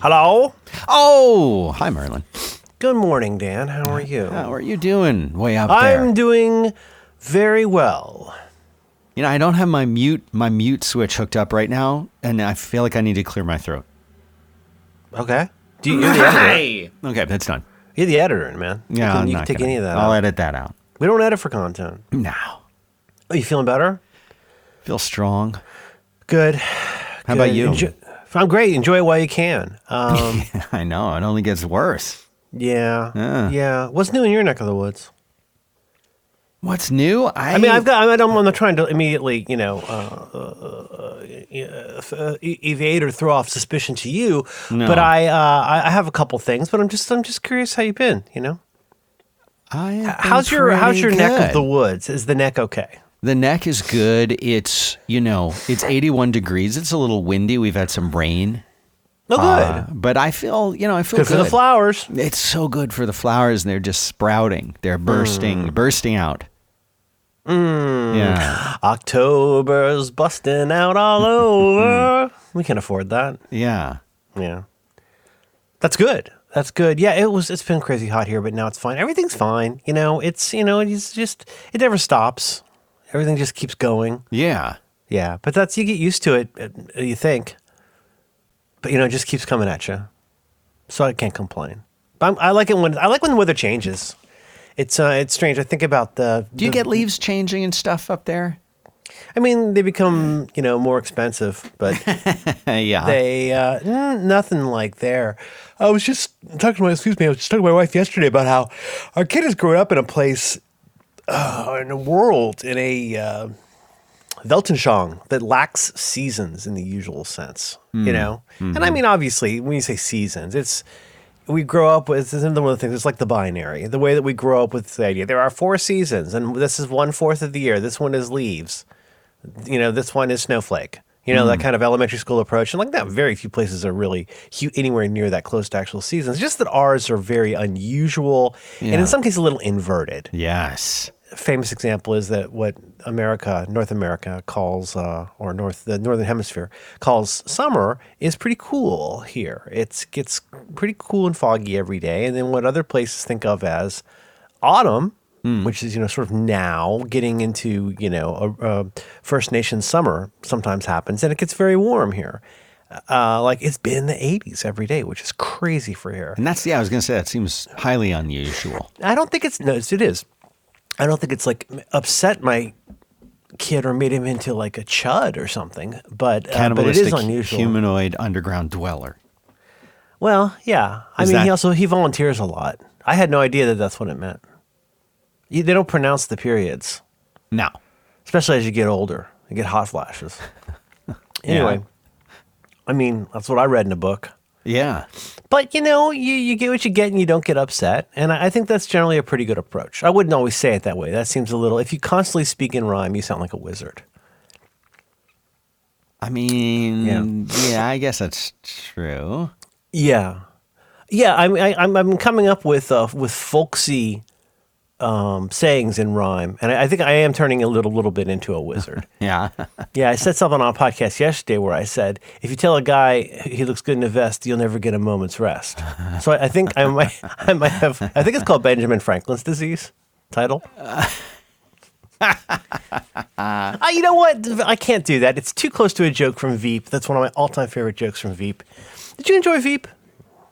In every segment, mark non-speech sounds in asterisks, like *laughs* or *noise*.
Hello. Oh, hi, Merlin. Good morning, Dan. How are you? How are you doing? Way up I'm doing very well. You know, I don't have my mute my mute switch hooked up right now, and I feel like I need to clear my throat. Okay. Do you, you're the editor. Okay, that's done. You're the editor, man. Yeah, you can, I'm you not can take gonna- any of that. I'll out. edit that out. We don't edit for content. Now, Are you feeling better? feel strong. Good. How about you? Enjoy- I'm great. Enjoy it while you can. Um, *laughs* I know it only gets worse. yeah. Yeah. Yeah. What's new in your neck of the woods? What's new? I, I mean, I've got. I mean, I'm not trying to immediately, you know, uh, uh, uh, uh, evade or throw off suspicion to you. No. But I, uh, I I have a couple things. But I'm just, I'm just curious how you've been. You know, I how's your, how's your pretty neck of the woods? Is the neck okay? The neck is good. It's you know, it's 81 degrees. It's a little windy. We've had some rain. No good. Uh, but I feel, you know, I feel good, good. for the flowers. It's so good for the flowers, and they're just sprouting. They're bursting, Mm. bursting out. Yeah, October's busting out all over. *laughs* we can afford that. yeah. Yeah, that's good. That's good. Yeah, it was. It's been crazy hot here, but now it's fine. Everything's fine. You know, it's you know, it's just it never stops. Everything just keeps going. Yeah. Yeah, but that's you get used to it. uh, You think, but you know, it just keeps coming at you. So I can't complain. But I'm, I like it when I like when the weather changes. It's uh, it's strange. I think about the. Do you the- get leaves changing and stuff up there? I mean, they become you know more expensive, but *laughs* yeah. they uh, mm, nothing like there. I was just talking to my excuse me. I was just talking to my wife yesterday about how our kid has grown up in a place, uh, in a world, in a uh, Weltanschauung that lacks seasons in the usual sense. You know, and I mean, obviously, when you say seasons, it's we grow up with this is one of the things. It's like the binary, the way that we grow up with the idea. There are four seasons, and this is one fourth of the year. This one is leaves you know, this one is snowflake. You know, that kind of elementary school approach. And like that, very few places are really anywhere near that close to actual seasons. Just that ours are very unusual and in some cases a little inverted. yes. Famous example is that what America, North America calls, uh, or North, the Northern Hemisphere calls summer is pretty cool here. It gets pretty cool and foggy every day. And then what other places think of as autumn, which is, you know, sort of now getting into, you know, a, a First Nation summer sometimes happens and it gets very warm here. Uh, like it's been in the 80s every day, which is crazy for here. And that's yeah. I was gonna say that seems highly unusual. I don't think it's no, it's- it is. I don't think it's like upset my kid or made him into like a chud or something. But uh, but it is unusual. humanoid underground dweller. Well, yeah. I Is mean, he also he volunteers a lot. I had no idea that that's what it meant. You, they don't pronounce the periods, No. especially as you get older. You get hot flashes. *laughs* anyway, I mean that's what I read in a book. Yeah. But you know, you, you get what you get and you don't get upset. And I, I think that's generally a pretty good approach. I wouldn't always say it that way. That seems a little, if you constantly speak in rhyme, you sound like a wizard. I mean, yeah. I guess that's true. Yeah. Yeah. I mean, I, I'm, I'm coming up with, uh, with folksy um, sayings in rhyme. And I, I think I am turning a little, little bit into a wizard. *laughs* Yeah. *laughs* yeah. I said something on a podcast yesterday where I said, if you tell a guy he looks good in a vest, you'll never get a moment's rest. *laughs* So I, I think I might, I might have, I think it's called Benjamin Franklin's disease title. Uh, you know what? I can't do that. It's too close to a joke from Veep. That's one of my all-time favorite jokes from Veep. Did you enjoy Veep?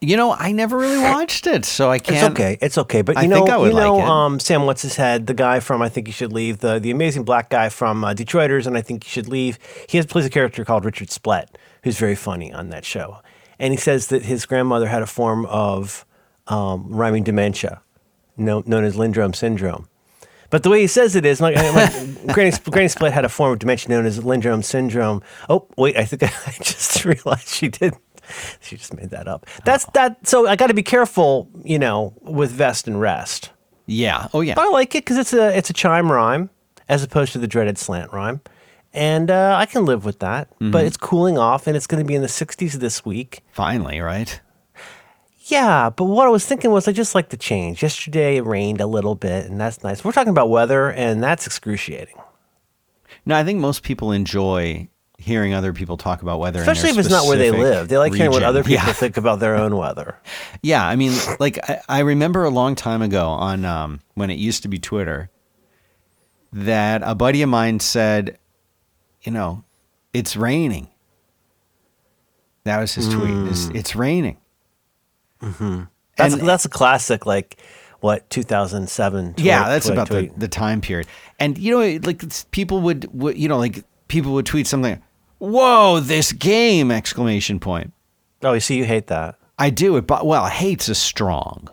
You know, I never really *laughs* watched it, so I can't. It's okay. It's okay. But you I know, think I would you know, like it. um, Sam, what's his head? The guy from I think you should leave. The the amazing black guy from uh, Detroiters, and I think you should leave. He has plays a character called Richard Splett, who's very funny on that show, and he says that his grandmother had a form of um, rhyming dementia, known, known as Lindrome syndrome. But the way he says it is, like, like *laughs* Granny, Granny Split had a form of dementia known as Lindrome syndrome. Oh, wait, I think *laughs* I just realized she did. *laughs* She just made that up. That's that. So I got to be careful, you know, with vest and rest. Yeah. Oh, yeah. But I like it because it's a it's a chime rhyme as opposed to the dreaded slant rhyme, and uh, I can live with that. But it's cooling off, and it's going to be in the 60s this week. Finally, right? Yeah, but what I was thinking was I just like the change. Yesterday it rained a little bit, and that's nice. We're talking about weather, and that's excruciating. No, I think most people enjoy hearing other people talk about weather, in Especially if it's not where they live. They like hearing what other people Yeah. think about their own weather. *laughs* Yeah, I mean, like I, I remember a long time ago on um, when it used to be Twitter that a buddy of mine said, you know, it's raining. That was his tweet. It's, Hmm. it's raining. That's And- that's a classic, like what 2007. tweet- yeah, that's about the, the time period. And you know, like people would, would, you know, like people would tweet something. Whoa, this game! Exclamation point. Oh, you see, you hate that. I do it, but well, hate's a strong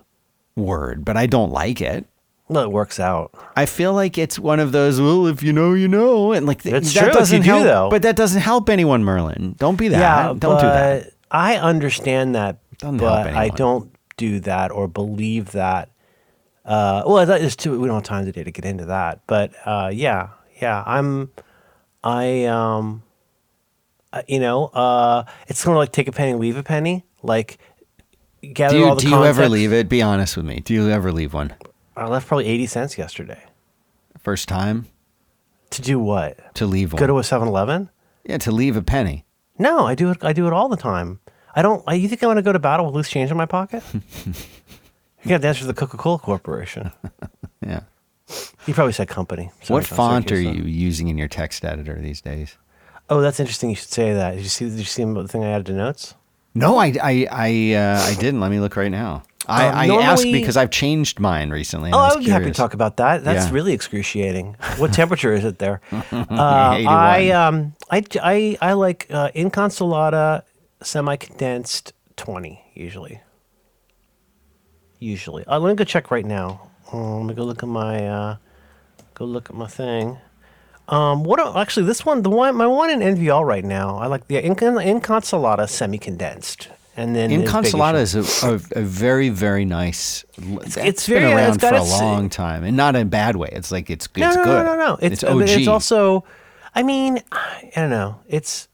word, but I don't like it. Well, it works out. I feel like it's one of those. Well, if you know, you know, and like It's that true doesn't you do, help. though. But that doesn't help anyone, Merlin. Don't be that. yeah, don't do that. I understand that, Doesn't but I don't do that or believe that. Uh, well, that is too. We don't have time today to get into that, but uh, yeah, yeah, I'm. I um, you know, uh, it's kind of like take a penny, leave a penny. Like gather Do all you the do you ever leave it? Be honest with me. Do you ever leave one? I left probably eighty cents yesterday. First time To do what? to leave one. Go to a 7-Eleven? yeah, to leave a penny. No, I do it. I do it all the time. I don't. I, you think I'm going to go to battle with loose change in my pocket? *laughs* you got to answer to the Coca Cola Corporation. *laughs* Yeah. You probably said company. Sorry, what font are you using in your text editor these days? Oh, that's interesting. You should say that. Did you see? Did you see the thing I added to notes? No, I I I, uh, I didn't. Let me look right now. I, Um, I asked because I've changed mine recently. Oh, I would be happy to talk about that. That's Yeah. really excruciating. What *laughs* temperature is it there? *laughs* Uh, I um I I I like uh, inconsolata semi condensed twenty usually. Usually, uh, let me go check right now. Uh, let me go look at my uh, go look at my thing. Um, what a- actually this one the one my one in nvALT right now. I like the incon, inconsolata semi condensed, and then Inconsolata is a, a, a very very nice. It's, it's been very- around for a long time, and not in a bad way. It's like it's No, it's no, good. no, no, no. It's, it's OG. it's also, I mean, I don't know. It's,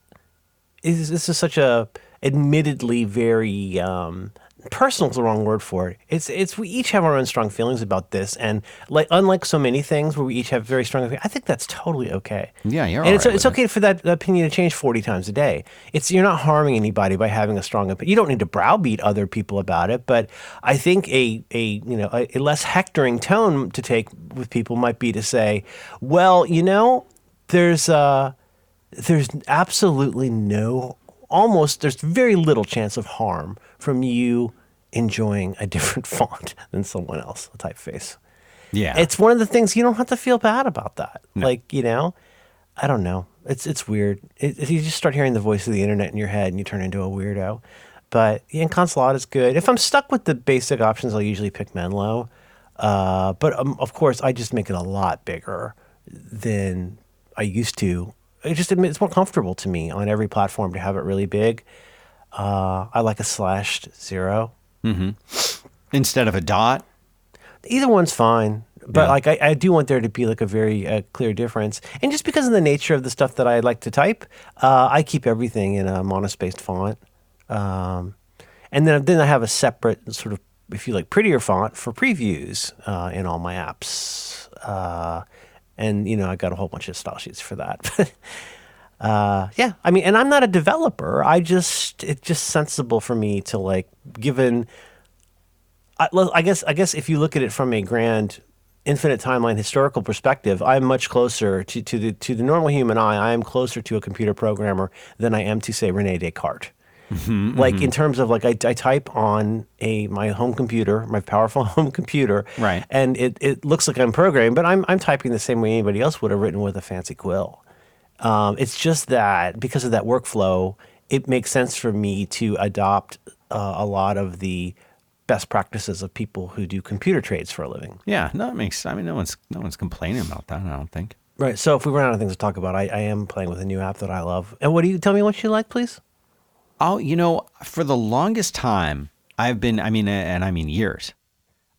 it's this is such a admittedly very um, personal is the wrong word for it. It's it's we each have our own strong feelings about this, and like unlike so many things where we each have very strong, opinions, I think that's totally okay. Yeah, you're and it's right it's okay for that opinion to change forty times a day. It's you're not harming anybody by having a strong opinion. You don't need to browbeat other people about it, but I think a a you know a, a less hectoring tone to take with people might be to say, well, you know, there's uh there's absolutely no almost there's very little chance of harm from you enjoying a different *laughs* font than someone else, a typeface. yeah. It's one of the things you don't have to feel bad about that. Like, you know, I don't know. It's it's weird. It, you just start hearing the voice of the internet in your head and you turn into a weirdo. But yeah, Consulate is good. If I'm stuck with the basic options, I'll usually pick Menlo. Uh, but um, of course, I just make it a lot bigger than I used to. It just admit- it's more comfortable to me on every platform to have it really big. Uh, I like a slashed zero. Instead of a dot. either one's fine but Yeah. like I, I do want there to be like a very uh, clear difference. And just because of the nature of the stuff that i like to type uh, i keep everything in a monospaced font. Um, and then then i have a separate sort of if you like prettier font for previews uh, in all my apps. Uh, and you know i got a whole bunch of style sheets for that *laughs* uh, yeah, I mean, and I'm not a developer. I just it's just sensible for me to like, given. I, I guess I guess if you look at it from a grand, infinite timeline historical perspective, I'm much closer to, to the to the normal human eye. I am closer to a computer programmer than I am to say Rene Descartes. like in terms of like I, I type on a my home computer, my powerful *laughs* home computer, Right. and it, it looks like I'm programming, but I'm I'm typing the same way anybody else would have written with a fancy quill. Um, it's just that because of that workflow, it makes sense for me to adopt uh, a lot of the best practices of people who do computer trades for a living. Yeah, no, it makes. I mean, no one's no one's complaining about that. I don't think. Right. So if we run out of things to talk about, I, I am playing with a new app that I love. And what do you tell me what you like, please? Oh, you know, for the longest time, I've been. I mean, and I mean years.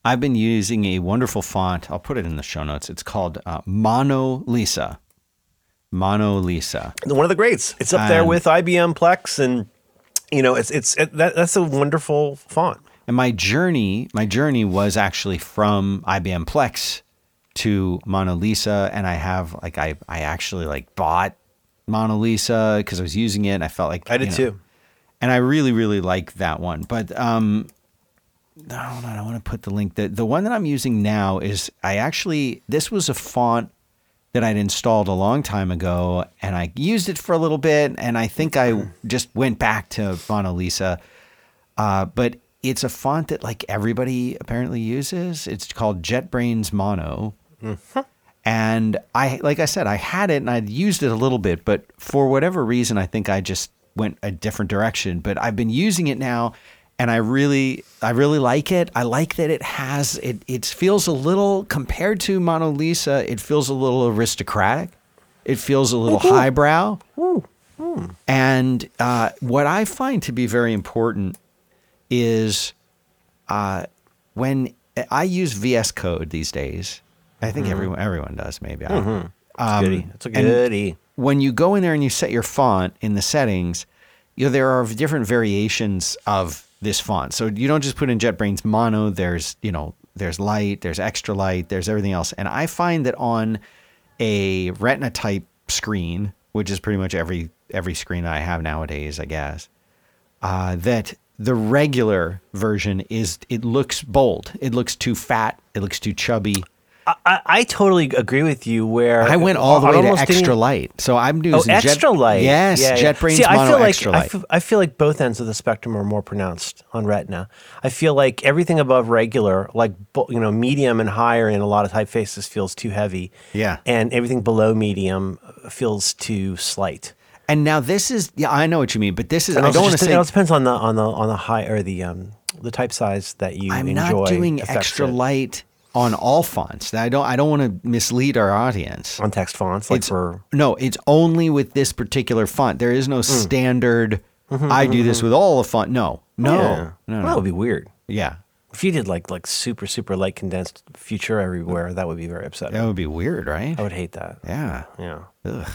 I've been using a wonderful font. I'll put it in the show notes. It's called uh, MonoLisa. MonoLisa. One of the greats. It's up there Um, with IBM Plex, and you know, it's it's it, that, that's a wonderful font. And my journey, my journey was actually from IBM Plex to MonoLisa, and I have like I I actually like bought MonoLisa because I was using it. And I felt like I did know, too. and I really really like that one. But um, no, hold on, I want to put the link. The the one that I'm using now is I actually this was a font that I'd installed a long time ago, and I used it for a little bit, and I think I just went back to MonoLisa. Uh, but it's a font that like everybody apparently uses. It's called JetBrains Mono. And I, like I said, I had it and I'd used it a little bit, but for whatever reason, I think I just went a different direction. But I've been using it now, and I really, I really like it. I like that it has it. It feels a little compared to MonoLisa. It feels a little aristocratic. It feels a little highbrow. And uh, what I find to be very important is uh, when I use VS Code these days. I think everyone everyone does. Maybe. I don't know. Um. It's a goodie. when you go in there and you set your font in the settings, you know there are different variations of this font. So you don't just put in JetBrains Mono. There's you know there's light, there's extra light, there's everything else. And I find that on a Retina type screen, which is pretty much every every screen I have nowadays, I guess, uh, that the regular version is it looks bold. It looks too fat. It looks too chubby. I, I totally agree with you. Where I went all the way to didn't- extra light. So I'm doing Oh, Jet- extra light. Yes, Yeah, yeah. JetBrains See, I feel like extra I light. feel, I feel like both ends of the spectrum are more pronounced on Retina. I feel like everything above regular, like you know, medium and higher in a lot of typefaces, feels too heavy. Yeah. and everything below medium feels too slight. And now this is yeah, I know what you mean, but this is And I don't want to say it depends on the on the on the high or the um the type size that you I'm enjoy. not doing extra it. light on all fonts. I don't I don't want to mislead our audience. on text fonts, like It's for no, it's only with this particular font. There is no Hmm. standard. Mm-hmm, I mm-hmm, do this mm-hmm. with all the font. No, no, Yeah. no, Well, no. that would be weird. yeah, If you did like like super super light condensed Futura everywhere, that would be very upsetting. that would be weird, right? I would hate that. Yeah, Yeah, Ugh.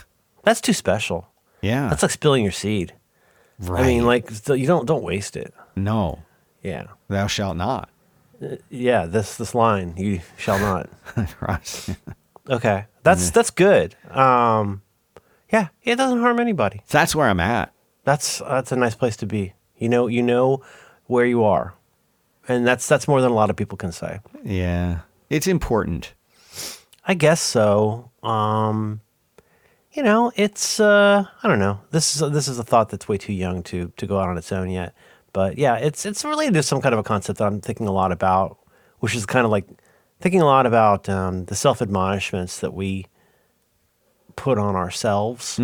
that's too special. yeah. That's like spilling your seed. right. I mean, like you don't don't waste it. no, Yeah, thou shalt not. Yeah. This this line you shall not. *laughs* Ross. Okay, that's that's good. Um, yeah, it doesn't harm anybody. That's where I'm at. That's that's a nice place to be. You know, you know where you are, and that's that's more than a lot of people can say. Yeah, it's important. I guess so. Um, you know, it's uh, I don't know. This is this is a thought that's way too young to to go out on its own yet. But yeah, it's it's related to some kind of a concept that I'm thinking a lot about, which is kind of like thinking a lot about um, the self admonishments that we put on ourselves.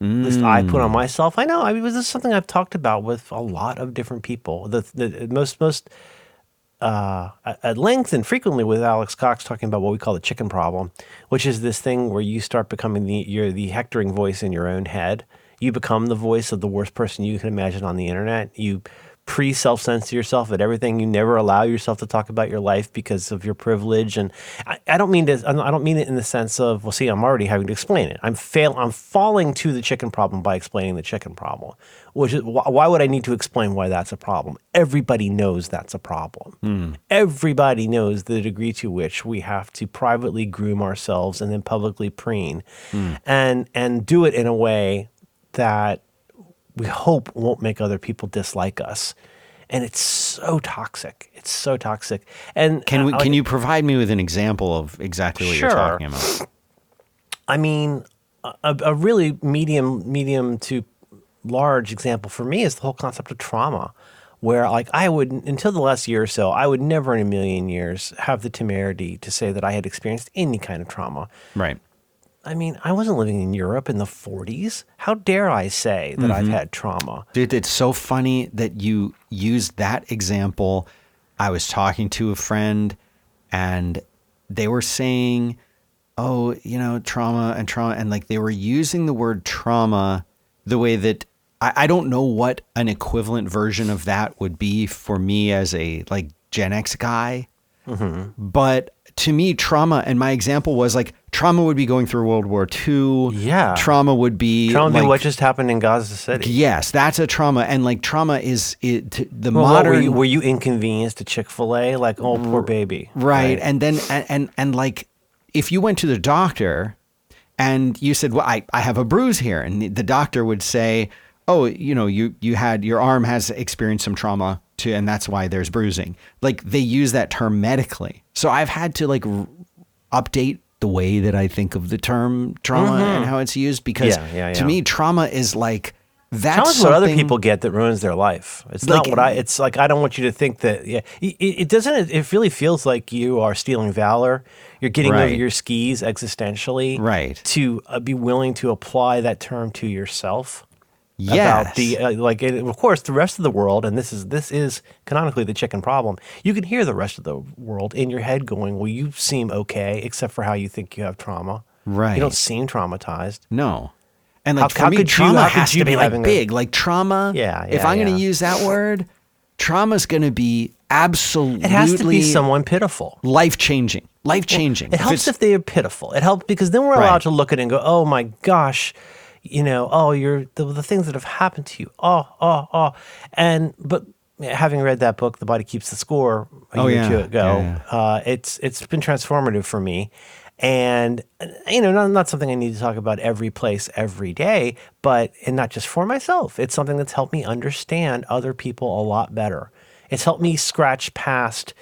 At least I put on myself. I know. I mean, this is something I've talked about with a lot of different people. The, the most most uh, at at length and frequently with Alex Cox talking about what we call the chicken problem, which is this thing where you start becoming the you're the hectoring voice in your own head. You become the voice of the worst person you can imagine on the internet. You pre self censor yourself at everything. You never allow yourself to talk about your life because of your privilege. And I, I don't mean to. I don't mean it in the sense of well, see, I'm already having to explain it. I'm fail. I'm falling to the chicken problem by explaining the chicken problem. Which is wh- why would I need to explain why that's a problem? Everybody knows that's a problem. Hmm. Everybody knows the degree to which we have to privately groom ourselves and then publicly preen, hmm. and and do it in a way that we hope won't make other people dislike us. And it's so toxic. It's so toxic. And Can we? Can you provide me with an example of exactly what you're talking about? I mean, a, a really medium, medium to large example for me is the whole concept of trauma, where like I would until the last year or so, I would never in a million years have the temerity to say that I had experienced any kind of trauma. Right. I mean, I wasn't living in Europe in the 40s. How dare I say that I've mm-hmm. had trauma? Dude, it's so funny that you used that example. I was talking to a friend and they were saying, oh, you know, trauma and trauma. And like they were using the word trauma the way that I, I don't know what an equivalent version of that would be for me as a like Gen X guy. Mm-hmm. But to me, trauma, and my example was like trauma would be going through World War II. Yeah. Trauma would be Trauma like, what just happened in Gaza City. Yes, that's a trauma, and like trauma is it the Well, modern were, you, were you inconvenienced to Chick Fil A? Like, oh, poor baby. right, and then and, and and like if you went to the doctor and you said, "Well, I, I have a bruise here," and the doctor would say, "Oh, you know, you you had your arm has experienced some trauma to, and that's why there's bruising." Like they use that term medically, so I've had to like r- update the way that I think of the term trauma and how it's used because Mm-hmm. Yeah, yeah, to me, trauma is like that's Trauma's what other people get that ruins their life. It's Like- not what I. It's like I don't want you to think that. Yeah, it, it doesn't. It really feels like you are stealing valor. You're getting over your skis existentially, Right. To uh, be willing to apply that term to yourself. Yes. About the uh, like, it, of course, the rest of the world, and this is this is canonically the chicken problem. You can hear the rest of the world in your head going, "Well, you seem okay, except for how you think you have trauma. Right. You don't seem traumatized." No. And like How- for how me, could you- trauma could has you to be like having a- big. Like trauma. Yeah, If I'm going to use that word, trauma's going to be absolutely It has to be someone pitiful. life changing. Life changing. It helps if they are pitiful. It helps because then we're allowed Right. to look at it and go, "Oh my gosh, you know, oh you're the, the things that have happened to you. Oh, oh, oh." And but having read that book, The Body Keeps the Score, a Oh, year yeah. or two ago, Yeah, Uh, it's it's been transformative for me. And you know, not, not something I need to talk about every place, every day, but and not just for myself. It's something that's helped me understand other people a lot better. It's helped me scratch past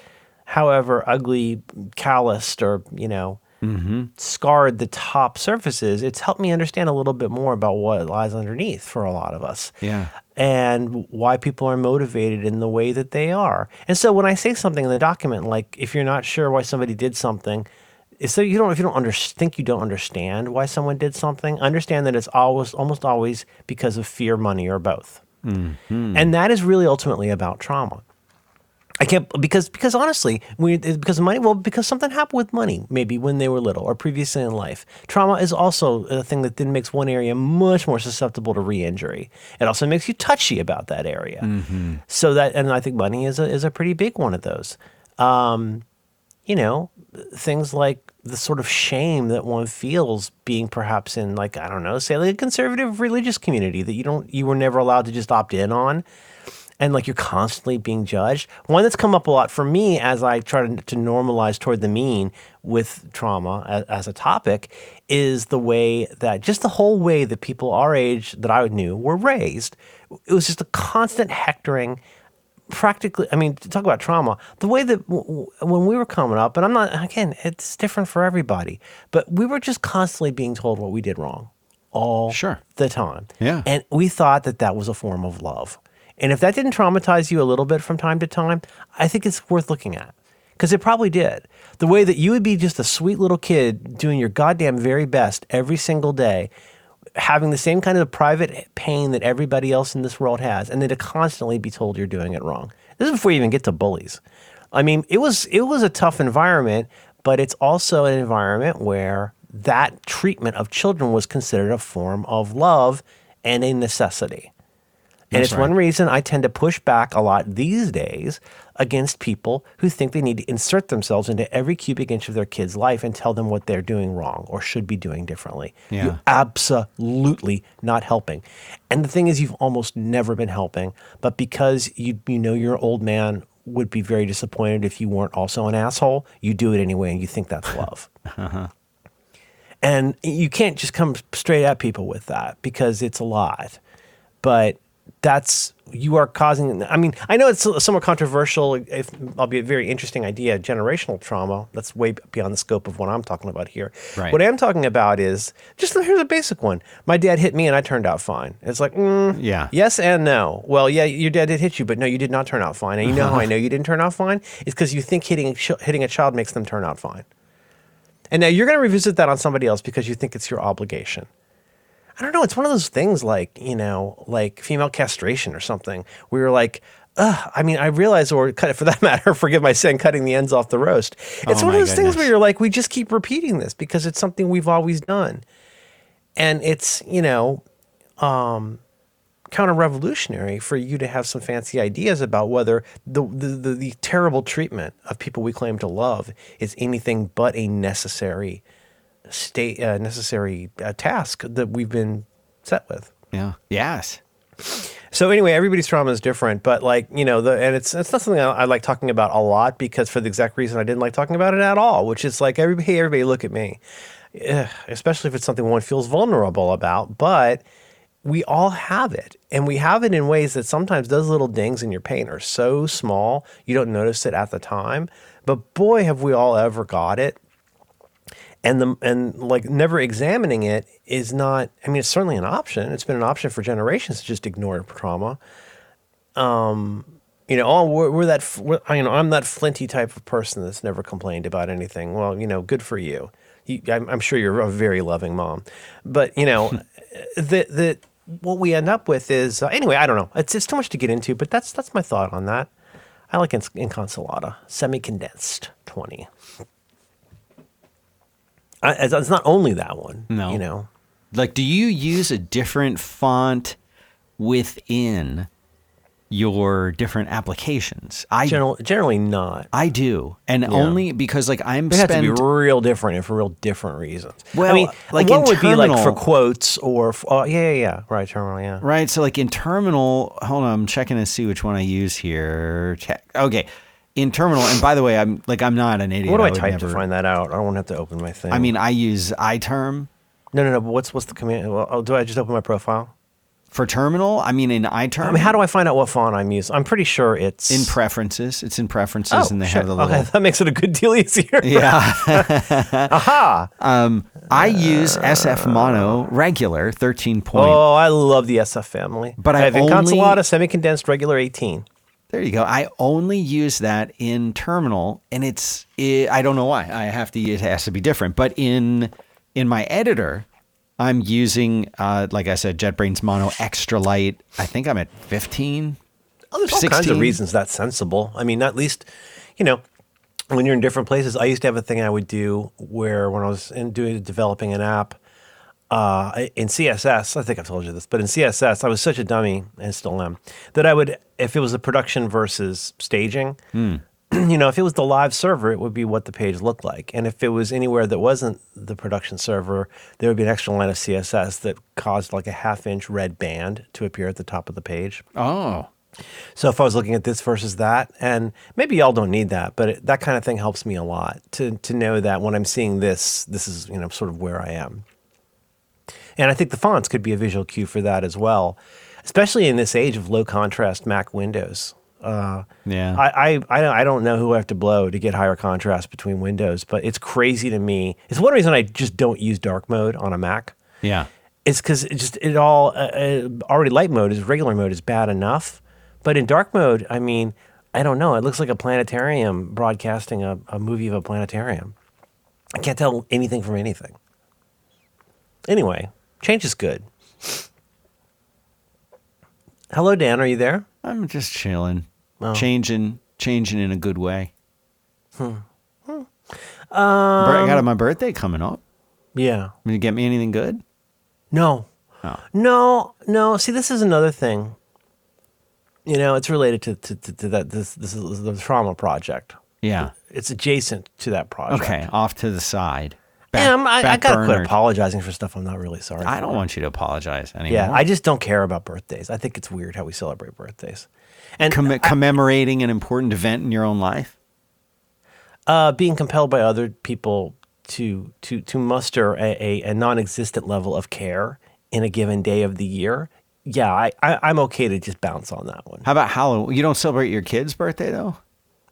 however ugly, calloused, or you know, Mm-hmm. scarred the top surfaces. It's helped me understand a little bit more about what lies underneath for a lot of us. Yeah. And why people are motivated in the way that they are. And so when I say something in the document, like if you're not sure why somebody did something, so you don't if you don't under, think you don't understand why someone did something, understand that it's always almost always because of fear, money, or both. Mm-hmm. And that is really ultimately about trauma. I can't because because honestly, we because of money. Well, because something happened with money, maybe when they were little or previously in life. Trauma is also a thing that then makes one area much more susceptible to re-injury. It also makes you touchy about that area. So that, and I think money is a is a pretty big one of those. Um, you know, things like the sort of shame that one feels being perhaps in like I don't know, say like a conservative religious community that you don't you were never allowed to just opt in on and like you're constantly being judged. One that's come up a lot for me as I try to, to normalize toward the mean with trauma as, as a topic is the way that just the whole way that people our age that I knew were raised. It was just a constant hectoring. Practically, I mean, to talk about trauma, the way that w- w- when we were coming up, and I'm not, again, it's different for everybody, but we were just constantly being told what we did wrong all Sure. the time. Yeah. And we thought that that was a form of love. And if that didn't traumatize you a little bit from time to time, I think it's worth looking at because it probably did. The way that you would be just a sweet little kid doing your goddamn very best every single day, having the same kind of private pain that everybody else in this world has, and then to constantly be told you're doing it wrong. This is before you even get to bullies. I mean, it was it was a tough environment, but it's also an environment where that treatment of children was considered a form of love and a necessity. And That's it's one reason I tend to push back a lot these days against people who think they need to insert themselves into every cubic inch of their kid's life and tell them what they're doing wrong or should be doing differently. Yeah. You're absolutely not helping. And the thing is, you've almost never been helping, but because you, you know your old man would be very disappointed if you weren't also an asshole, you do it anyway and you think that's love. *laughs* Uh-huh. And you can't just come straight at people with that because it's a lot. But that's you are causing. I mean, I know it's somewhat controversial. If I'll be a very interesting idea, generational trauma. That's way beyond the scope of what I'm talking about here. Right. What I'm talking about is just here's a basic one. My dad hit me and I turned out fine. It's like, mm, Yeah. yes and no. Well, yeah, your dad did hit you, but no, you did not turn out fine. And you know how I *laughs* know you didn't turn out fine? It's because you think hitting hitting a child makes them turn out fine. And now you're going to revisit that on somebody else because you think it's your obligation. I don't know. It's one of those things like, you know, like female castration or something. We were like, Ugh, I mean, I realize, or cut it for that *laughs* matter, forgive my sin, cutting the ends off the roast. It's Oh one of those things where you're like, we just keep repeating this because it's something we've always done. And it's, you know, um, counter revolutionary for you to have some fancy ideas about whether the, the, the, the terrible treatment of people we claim to love is anything but a necessary state, uh, necessary uh, task that we've been set with. Yeah. Yes. So anyway, everybody's trauma is different, but like you know, the and it's it's not something I, I like talking about a lot because for the exact reason I didn't like talking about it at all, which is like everybody, hey, everybody, look at me. eh, especially if it's something one feels vulnerable about. But we all have it, and we have it in ways that sometimes those little dings in your pain are so small you don't notice it at the time. But boy, have we all ever got it and the and like never examining it is not i mean it's certainly an option. It's been an option for generations to just ignore trauma. Um you know oh we're, we're that we're, you know i'm that flinty type of person that's never complained about anything. Well you know good for you, you I'm, I'm sure you're a very loving mom. But you know *laughs* that that what we end up with is uh, anyway i don't know. It's, it's too much to get into but that's that's my thought on that. I like in, inconsolata semi-condensed 20 I, it's it's not only that one. No. You know, Like, do you use a different font within your different applications? I general, generally not. I do, and only because like I'm They have to be real different and for real different reasons. Well, I mean, like in would be like for quotes or f- oh, yeah, yeah, yeah, right, terminal, yeah. right. So like in terminal, hold on, I'm checking to see which one I use here. Check. Okay, in terminal, and by the way, I'm like I'm not an idiot. What do I, would type never- to find that out? I don't want to have to open my thing. I mean, I use iTerm no, no, no. But what's what's the command? Well, oh, do I just open my profile? for terminal. I mean, in iTerm, I mean, how do I find out what font I'm using? I'm pretty sure it's in preferences. It's in preferences, Oh, and they shit. have the little. Okay, *laughs* that makes it a good deal easier. Yeah. *laughs* Aha! Um, I use SF Mono regular 13 point. Oh, I love the SF family. But I have only- Inconsolata semi-condensed regular 18. There you go. I only use that in terminal, and it's i I don't know why. I have to. It has to be different. But in in my editor, I'm using, uh, like I said, JetBrains Mono Extra Light. I think I'm at 15. Oh, there's all kinds of reasons that's sensible. I mean, at least, you know, when you're in different places, I used to have a thing I would do where when I was in doing developing an app uh, in CSS, I think I've told you this, but in CSS, I was such a dummy and still am that I would, if it was a production versus staging, *clears throat* you know, if it was the live server, it would be what the page looked like. And if it was anywhere that wasn't the production server, there would be an extra line of CSS that caused like a half inch red band to appear at the top of the page. Oh, So if I was looking at this versus that, and maybe y'all don't need that, but it, that kind of thing helps me a lot to to know that when I'm seeing this, this is you know sort of where I am. And I think the fonts could be a visual cue for that as well, especially in this age of low contrast Mac Windows. Uh, Yeah. I, I I don't- know who I have to blow to get higher contrast between windows, but it's crazy to me. It's one reason I just don't use dark mode on a Mac yeah. it's because it just it all uh, uh, already light mode is regular mode is bad enough, but in dark mode, I mean, I don't know. It looks like a planetarium broadcasting a, a movie of a planetarium. I can't tell anything from anything. Anyway, change is good. Hello, Dan. Are you there? I'm just chilling, Oh. changing, changing in a good way. Hmm. Hmm. I got my birthday coming up. Yeah. Will you get me anything good? No. Oh. No, no. See, this is another thing. You know, it's related to, to, to, to that. This, this is the trauma project. Yeah. It's adjacent to that project. Okay. Off to the side. Yeah, I'm- I, I gotta quit apologizing for stuff I'm not really sorry. I don't want you to apologize anymore. Yeah, I just don't care about birthdays. I think it's weird how we celebrate birthdays, and Comm- commemorating an important event in your own life. uh, being compelled by other people to to to muster a, a, a non-existent level of care in a given day of the year. Yeah, I, I I'm okay to just bounce on that one. How about Halloween? You don't celebrate your kid's birthday though.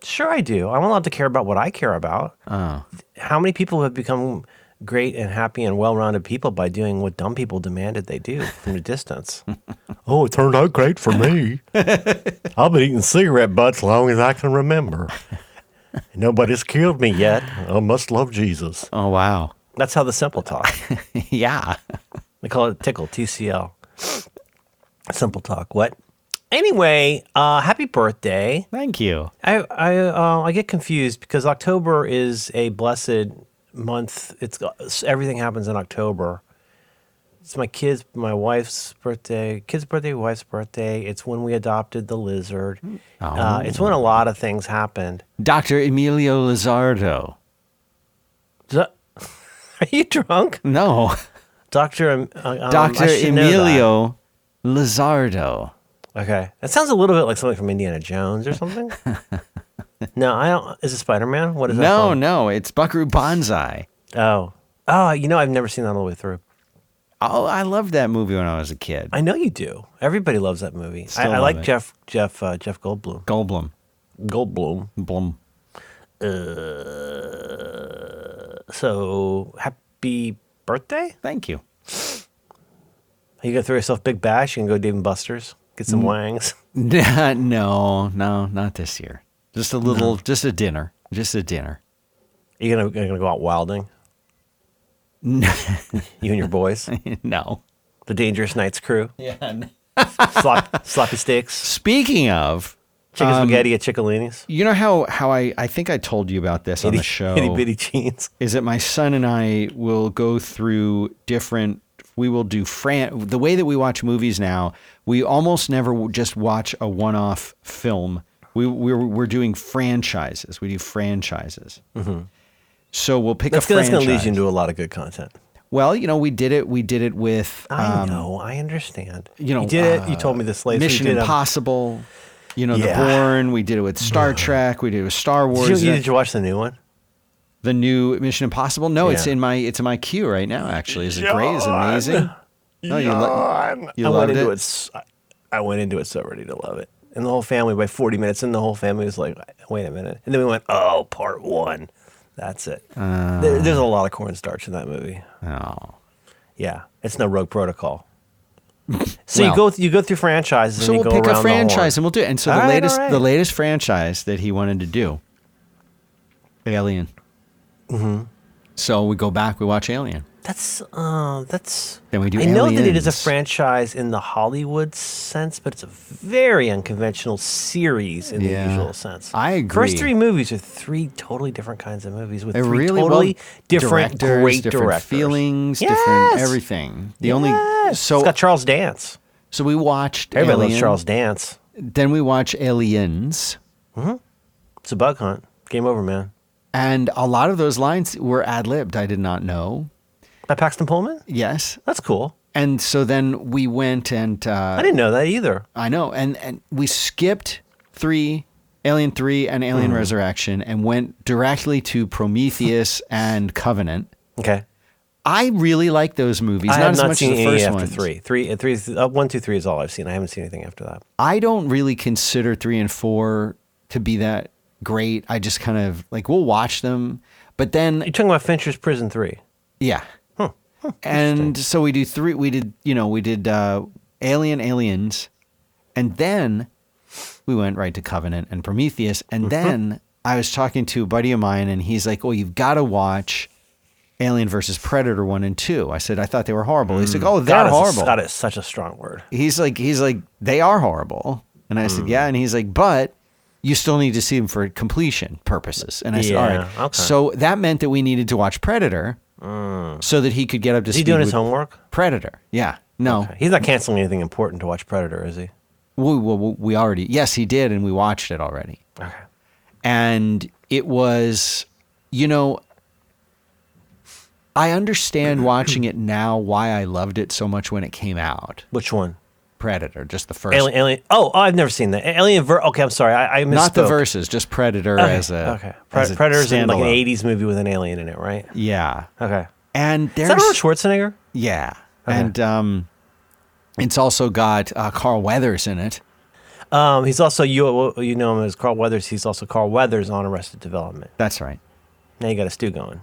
Sure, I do. I'm allowed to care about what I care about. Oh, How many people have become great and happy and well-rounded people by doing what dumb people demanded they do from a distance? *laughs* oh, it turned out great for me. *laughs* I've been eating cigarette butts long as I can remember. Nobody's killed me yet. I must love Jesus. oh wow. That's how the simple talk. *laughs* yeah. They call it tickle, TCL. Simple talk. What? Anyway, uh, happy birthday. Thank you. I I uh, I get confused because October is a blessed month. It's everything happens in October. It's my kids, my wife's birthday, kid's birthday, wife's birthday. It's when we adopted the lizard. Uh, it's when a lot of things happened. Dr. Emilio Lizardo. That- *laughs* Are you drunk, No. Doctor? Um, uh, um, I Dr. should know that. Emilio Lizardo. Okay, that sounds a little bit like something from Indiana Jones or something. *laughs* no, I don't. Is it Spider Man? What is that? No, called? no, it's Buckaroo Banzai. Oh, Oh, you know, I've never seen that all the way through. Oh, I loved that movie when I was a kid. I know you do. Everybody loves that movie. I, I like it. Jeff Jeff uh, Jeff Goldblum. Goldblum. Goldblum. Blum. Uh, So happy birthday! Thank you. Are You gonna throw yourself big bash? You can go Dave and Buster's, get some wangs. *laughs* no, no, not this year. Just a little, just a dinner. Just a dinner. Are You gonna gonna go out wilding? *laughs* you and your boys, *laughs* no. the Dangerous Nights crew, Yeah. Slop, sloppy steaks, Speaking of, chicken um, spaghetti at Ciccolini's, you know how how I I think I told you about this on the show. itty bitty jeans. is that my son and I will go through different. We will do fran. The way that we watch movies now, we almost never just watch a one-off film. We we're we're doing franchises. We do franchises. So we'll pick Mm-hmm. That's a gonna, that's gonna lead you into a lot of good content. well, you know, we did it. We did it with. I um, know, I understand. You know, you did it. You uh, told me this later. Mission you did, um, Impossible. You know, Yeah. The Bourne. We did it with Star Trek. We did it with Star Wars. Did you, Uh, did you watch the new one? The new Mission Impossible. No, it's in my it's in my queue right now. Actually, is it great? Is it amazing? No, you, lo- you I loved went into it? it. s- I- I went into it so ready to love it, and the whole family by forty minutes, and the whole family was like, "Wait a minute!" And then we went, "Oh, part one, that's it." Uh. There, there's a lot of cornstarch in that movie. Oh. Yeah, it's no Rogue Protocol. *laughs* So Well- you go th- you go through franchises So and you we'll go pick a franchise and we'll do it. And so the All right, latest all right. the latest franchise that he wanted to do, Alien. Mm-hmm. So we go back. We watch Alien. That's uh, that's. Then we do I know that it is a franchise in the Hollywood sense, but it's a very unconventional series in Yeah. the usual sense. I agree. First three movies are three totally different kinds of movies with It three really totally well, different, directors, great different directors. feelings, Yes! different everything. The only Yes! so it's got Charles Dance. so we watched Everybody Alien. loves Charles Dance. Then we watch Aliens. Hmm. It's a bug hunt. Game over, man. And a lot of those lines were ad libbed. I did not know. By Paxton Pullman. Yes. That's cool. And so then we went and uh, I didn't know that either. I know, and and we skipped three, Alien Three, and Alien Mm-hmm. Resurrection, and went directly to Prometheus *laughs* and Covenant. Okay. I really like those movies, I not have as not much seen as the any first after ones. three. Three, uh, three, is- uh, one, two, three is all I've seen. I haven't seen anything after that. I don't really consider three and four to be that great. I just kind of like we'll watch them, but then You're talking about Fincher's Prison Three. Yeah. and so we do three. We did, you know, we did uh, Alien, Aliens, and then we went right to Covenant and Prometheus. And then I was talking to a buddy of mine, and he's like, "Oh, you've got to watch Alien versus Predator one and two. I said, "I thought they were horrible." He's like, "Oh, they're God a- horrible." God is such a strong word. He's like, he's like, they are horrible. And I said, Hmm. yeah. And he's like, but you still need to see them for completion purposes. And I said, all right. okay. So that meant that we needed to watch Predator mm. so that he could get up to Is he speed doing his with homework? Predator. Yeah. No. He's not canceling anything important to watch Predator, is he? We, we, we already, yes, he did. And we watched it already. Okay. And it was, you know, I understand *clears throat* watching it now why I loved it so much when it came out. Which one? Predator, just the first. Alien. Alien. Oh, oh, I've never seen that. Alien. Ver- okay, I'm sorry. I, I misspoke. Not the verses, just Predator Okay. as a okay. Pre- as a Predator's in like an '80s movie with an alien in it, right? Yeah, Okay. and Is there's that Arnold Schwarzenegger? yeah, Okay. and um, it's also got uh, Carl Weathers in it. Um, he's also you. You know him as Carl Weathers. He's also Carl Weathers on Arrested Development. That's right. Now you got a stew going.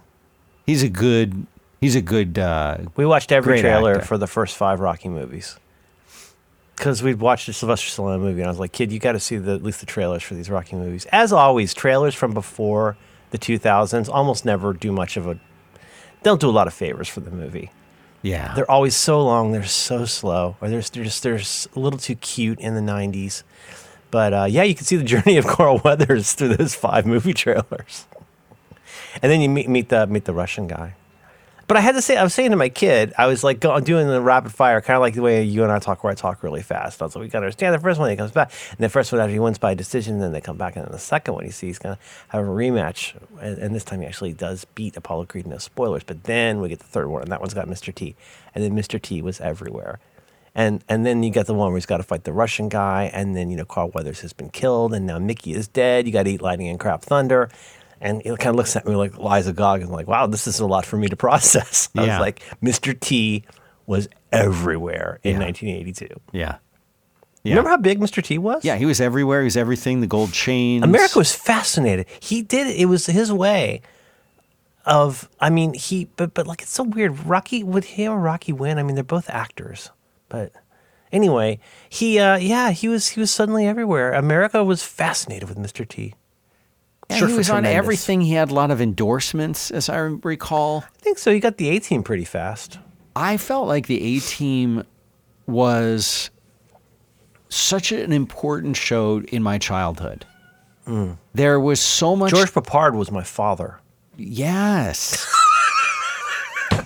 He's a good. He's a good. Uh, We watched every trailer actor. for the first five Rocky movies. Because we'd watched a Sylvester Stallone movie, and I was like, "Kid, you got to see the, at least the trailers for these Rocky movies." As always, trailers from before the 2000s almost never do much of a. Don't do a lot of favors for the movie. yeah, They're always so long. They're so slow, or they're, they're just they're s- a little too cute in the 90s. But uh, yeah, you can see the *laughs* journey of Carl Weathers through those five movie trailers, and then you meet meet the meet the Russian guy. But I had to say, I was saying to my kid, I was like doing the rapid fire, kind of like the way you and I talk, where I talk really fast. I was like, we got to understand the first one, he comes back. And the first one actually wins by decision, and then they come back. And then the second one, you see, he's going to have a rematch. And, and this time he actually does beat Apollo Creed, no spoilers. But then we get the third one, and that one's got Mr. T. And then Mr. T was everywhere. And, and then you got the one where he's got to fight the Russian guy, and then you know Carl Weathers has been killed, and now Mickey is dead. You got to eat lightning and crap thunder, And he kind of looks at me like Liza Gog and like, wow, this is a lot for me to *laughs* process. I Yeah. was like, Mr. T was everywhere in Yeah. 1982. Yeah. Yeah. Remember how big Mr. T was? Yeah, he was everywhere. He was everything. The gold chains. America was fascinated. He did it was his way of I mean, he but but like it's so weird. Rocky would he or Rocky win? I mean, they're both actors. But anyway, he uh yeah, he was he was suddenly everywhere. America was fascinated with Mr. T. Yeah, Surfer he was on tremendous. everything. He had a lot of endorsements, as I recall. I think so. He got the A team pretty fast. I felt like the A Team was such an important show in my childhood. Mm. There was so much. George Peppard was my father. yes. *laughs*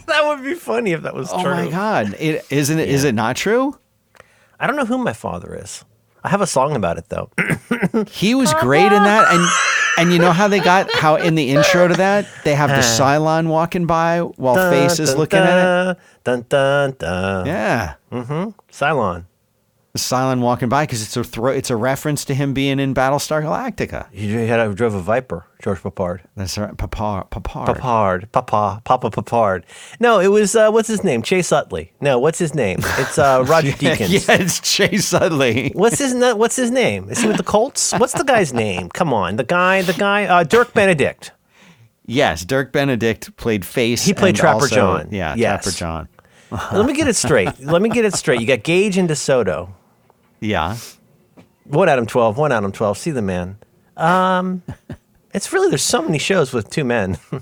That would be funny if that was oh true. my God! It isn't. It is it not true? I don't know who my father is. I have a song about it though. He was great in that, and *laughs* and you know how they got how in the intro to that they have the Cylon walking by while Face is Dun, looking at it. Dun dun dun. Yeah, Mm-hmm. Cylon. Cylon walking by because it's a it's a reference to him being in Battlestar Galactica. He had a, drove a Viper, George Peppard. That's right, Papar, Papar. Papard, Papa, Papa Papard. No, it was uh, what's his name? Chase Utley. No, what's his name? It's uh, *laughs* Roger Deakins. yeah, it's Chase Utley. What's his What's his name? Is he with the Colts? What's the guy's name? Come on, the guy, the guy, uh, Dirk Benedict. Yes, Dirk Benedict played Face. He played Trapper also- John. Yeah, Yes. Trapper John. Let me get it straight. Let me get it straight. You got Gage and DeSoto. Yeah, One Adam twelve. One Adam twelve. See the man. Um, *laughs* it's really there's so many shows with two men. *laughs*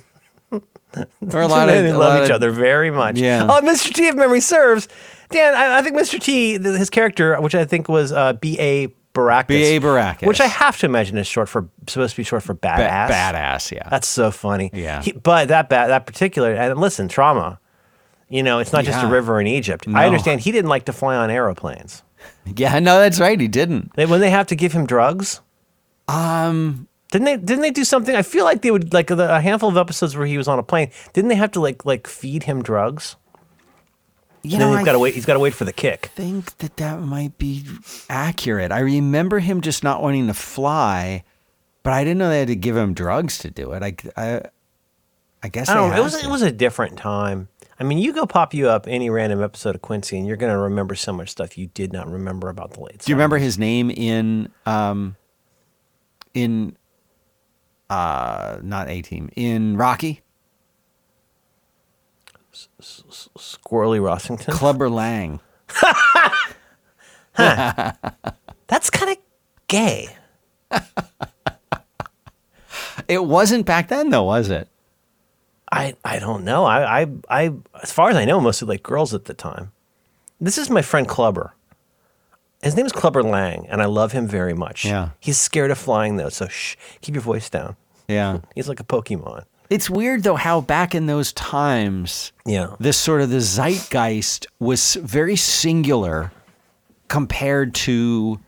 or a Two lot men of who love each of- other very much. Yeah. Oh, Mr. T, if memory serves, Dan, I, I think Mr. T, th- his character, which I think was uh, B. A. Baracus. B.A. Baracus. Which I have to imagine is short for supposed to be short for Ba- badass. badass. Yeah, That's so funny. Yeah. He- but that ba- that particular and listen, trauma. You know, it's not just a Yeah. river in Egypt. No. I understand he didn't like to fly on aeroplanes. Yeah. No, that's right. He didn't. They, when they have to give him drugs, Um, didn't they? Didn't they do something? I feel like they would like the, a handful of episodes where he was on a plane. Didn't they have to like like feed him drugs? you And know, then he's got to wait. He's got to wait for the kick. think that that might be accurate. I remember him just not wanting to fly, but I didn't know they had to give him drugs to do it. I, I, I guess I don't know. It had was to. it was a different time. I mean, you go pop you up any random episode of Quincy, and you're going to remember so much stuff you did not remember about the late. Do you remember his name in um in uh not A team in Rocky? Squirrely Rossington? Clubber Lang. *laughs* *laughs* That's kind of gay. It wasn't back then though, was it? I I don't know. I I I as far as I know, mostly like girls at the time. This is my friend Clubber. His name is Clubber Lang, and I love him very much. Yeah. He's scared of flying though, so shh, keep your voice down. Yeah. *laughs* He's like a Pokemon. It's weird though how back in those times Yeah. this sort of the zeitgeist was very singular compared to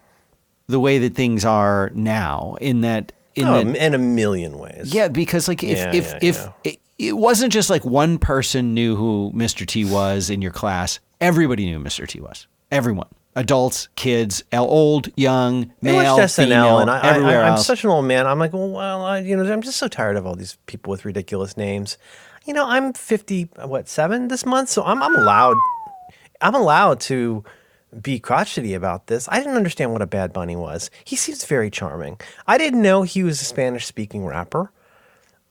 the way that things are now in that in Oh, that in a million ways. Yeah, because like if Yeah, if yeah, if yeah. It, wasn't just like one person knew who Mr. T was in your class, everybody knew Mr. T was. Everyone, adults, kids, old, young, I male, watched SNL, female, and I, I, everywhere I, I'm else. such an old man. I'm like, well, well I, you know, I'm just so tired of all these people with ridiculous names. You know, I'm 50, what, seven this month, so I'm, I'm allowed, I'm allowed to be crotchety about this. I didn't understand what a Bad Bunny was. He seems very charming. I didn't know he was a Spanish-speaking rapper.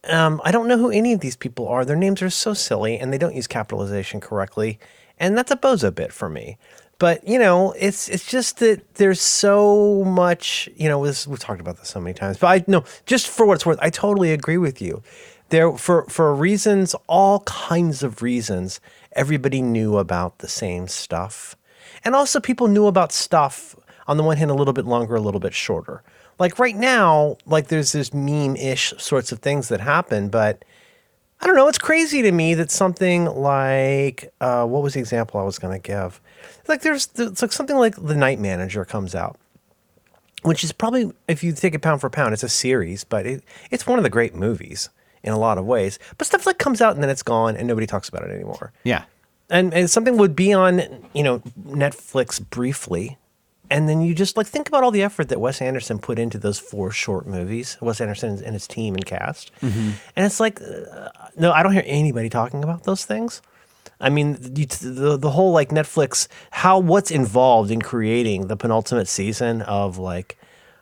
Um, I don't know who any of these people are. Their names are so silly, and they don't use capitalization correctly, and that's a bozo bit for me. But you know, it's it's just that there's so much. You know, this, we've talked about this so many times. But I know, just for what it's worth, I totally agree with you. There for for reasons, all kinds of reasons, everybody knew about the same stuff, and also people knew about stuff on the one hand a little bit longer, a little bit shorter. Like right now, like there's this meme-ish sorts of things that happen, but I don't know. It's crazy to me that something like uh, what was the example I was going to give? Like there's it's like something like The Night Manager comes out, which is probably if you take it pound for pound, it's a series, but it, it's one of the great movies in a lot of ways. But stuff like comes out and then it's gone and nobody talks about it anymore. yeah, And, and something would be on you know Netflix briefly, and then you just like think about all the effort that Wes Anderson put into those four short movies. Wes Anderson and his team and cast, and it's like, uh, no, I don't hear anybody talking about those things. I mean, you, the the whole like Netflix, how what's involved in creating the penultimate season of like,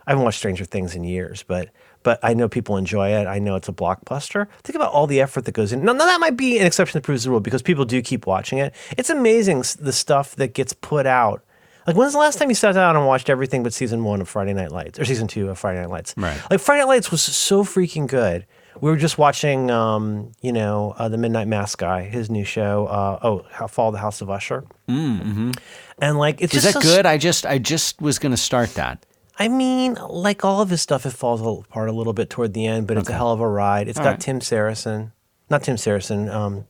I haven't watched Stranger Things in years, but but I know people enjoy it. I know it's a blockbuster. Think about all the effort that goes in. Now, now that might be an exception that proves the rule because people do keep watching it. It's amazing the stuff that gets put out. Like, when's the last time you sat down and watched everything but season one of Friday Night Lights or season two of Friday Night Lights? Right. Like Friday Night Lights was so freaking good. We were just watching, um, you know, uh, the Midnight Mass guy, his new show. Uh, oh, How Fall the House of Usher. Mm-hmm. And like, it's Is just that so good? I just I just was going to start that. I mean, like all of his stuff, it falls apart a little bit toward the end, but it's a hell of a ride. It's got right. Tim Saracen, not Tim Saracen. Um,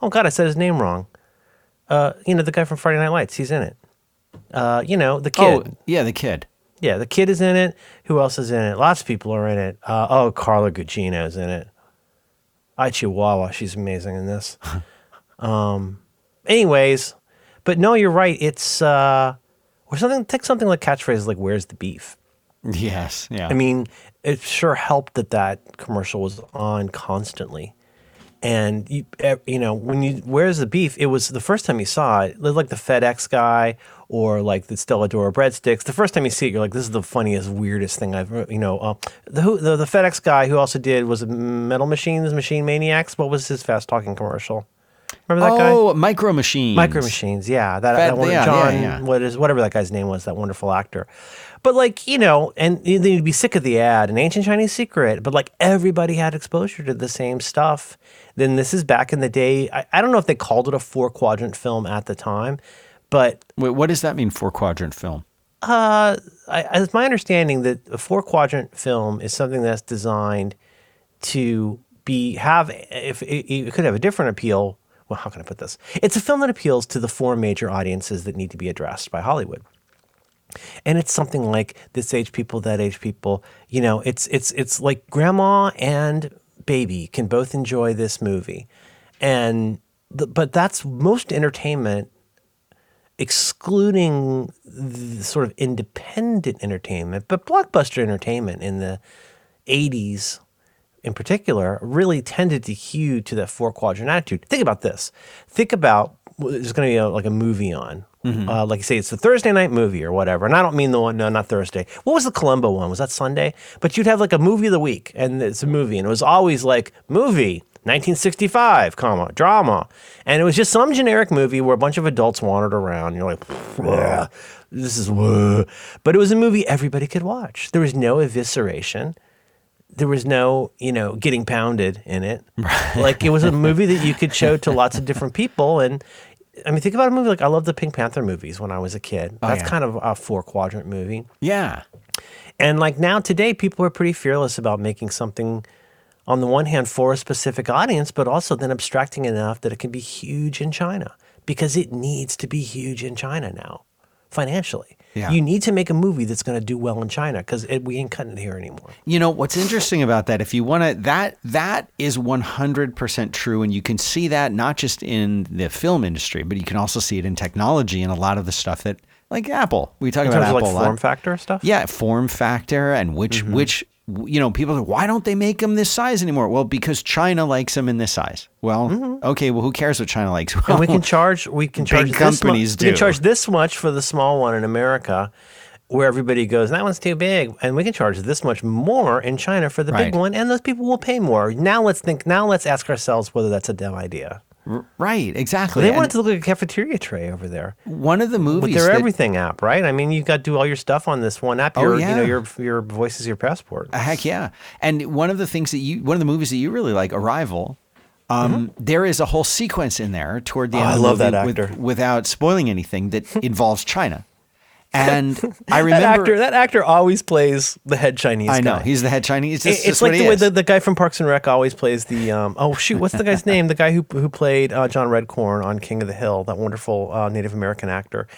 oh God, I said his name wrong. Uh, you know, the guy from Friday Night Lights, he's in it. Uh, you know, the kid. Oh, yeah, the kid. Yeah, the kid is in it. Who else is in it? Lots of people are in it. Uh, oh, Carla Gugino's in it. I Chihuahua, she's amazing in this. *laughs* um, anyways, but no, you're right. It's uh, or something. Take something like catchphrases like "Where's the beef." Yes, yeah. I mean, it sure helped that that commercial was on constantly. And you, eh, you know, when you where's the beef? It was the first time you saw it, like the FedEx guy or like the Stella D'oro breadsticks. The first time you see it, you're like, this is the funniest, weirdest thing I've, you know. Uh, the, who, the the FedEx guy who also did was Metal Machines, Machine Maniacs. What was his fast talking commercial? Remember that guy? oh, Micro Machines. Micro Machines, yeah, that, Fat- that one, yeah, John, yeah, yeah. what is whatever that guy's name was, that wonderful actor. But like you know, and then you'd be sick of the ad, an ancient Chinese secret. But like everybody had exposure to the same stuff. Then this is back in the day. I, I don't know if they called it a four quadrant film at the time, but Wait, what does that mean? Four quadrant film. uh, I, it's my understanding that a four quadrant film is something that's designed to be have if it, it could have a different appeal. Well, how can I put this? It's a film that appeals to the four major audiences that need to be addressed by Hollywood. And it's something like this age people, that age people. You know, it's it's it's like grandma and baby can both enjoy this movie, and the, but that's most entertainment excluding the sort of independent entertainment, but blockbuster entertainment in the 80s in particular really tended to hew to that four quadrant attitude. Think about this. Think about there's going to be a, like a movie on. Uh, like you say, it's the Thursday night movie or whatever. And I don't mean the one, no, not Thursday. What was the Columbo one? Was that Sunday? But you'd have like a movie of the week, and it's a movie, and it was always like movie 1965, comma drama, and it was just some generic movie where a bunch of adults wandered around. You're like, "Ugh, this is, ugh." but it was a movie everybody could watch. There was no evisceration there was no, you know, getting pounded in it. *laughs* Like it was a movie that you could show to lots of different people. And I mean, think about a movie like I love the Pink Panther movies when I was a kid. Oh, That's yeah. kind of a four quadrant movie. Yeah. And like now today, people are pretty fearless about making something on the one hand for a specific audience, but also then abstracting enough that it can be huge in China because it needs to be huge in China now financially. Yeah. You need to make a movie that's going to do well in China because we ain't cutting it here anymore. You know what's interesting about that? If you want to, that that is one hundred percent true, and you can see that not just in the film industry, but you can also see it in technology and a lot of the stuff that, like Apple. We talk In about Apple like a lot. form factor stuff? Yeah, form factor and which Mm-hmm. which you know people are, why don't they make them this size anymore? Well, because China likes them in this size. Well, okay, well who cares what China likes? Well, Mm-hmm. And we can charge we can charge companies much, we can charge this much for the small one in America where everybody goes that one's too big and we can charge this much more in China for the Right. big one and those people will pay more. Now let's think now let's ask ourselves whether that's a dumb idea. Right, exactly. They And want to look like a cafeteria tray over there. one of the With movies their that, everything app, right? I mean, you've got to do all your stuff on this one app. Oh, Your, you know, your your voice is your passport. Heck yeah! And one of the things that you, one of the movies that you really like, Arrival. Um, there is a whole sequence in there toward the Mm-hmm. Oh, end I of the love that movie with- actor. without spoiling anything that *laughs* involves China. And *laughs* I remember, that actor, that actor always plays the head Chinese. I know guy. he's the head Chinese. It's, just it's like the way the, the guy from Parks and Rec always plays the um oh shoot what's the guy's *laughs* name the guy who who played uh, John Redcorn on King of the Hill that wonderful uh, Native American actor.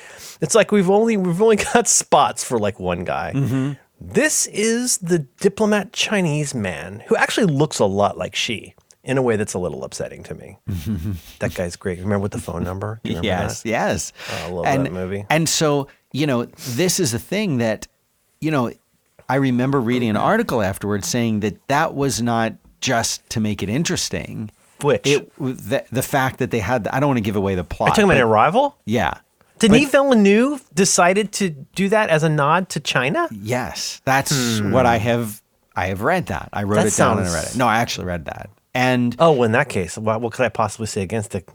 It's like we've only we've only *laughs* got spots for like one guy. Mm-hmm. This is the diplomat Chinese man who actually looks a lot like Xi in a way that's a little upsetting to me. that guy's great. Remember with the phone number? Yes, that? yes. Oh, I love and, that movie. And so you know, this is a thing that, you know, I remember reading an article afterwards saying that that was not just to make it interesting. Which? It the, the fact that they had. I don't want to give away the plot. Are you talking about Arrival? Yeah. Denis But- Villeneuve decided to do that as a nod to China? Yes, that's what I have. I have read that. I wrote Hmm. That it down and I read it. No, I actually read that. And Oh, in that case, what, what could I possibly say against it?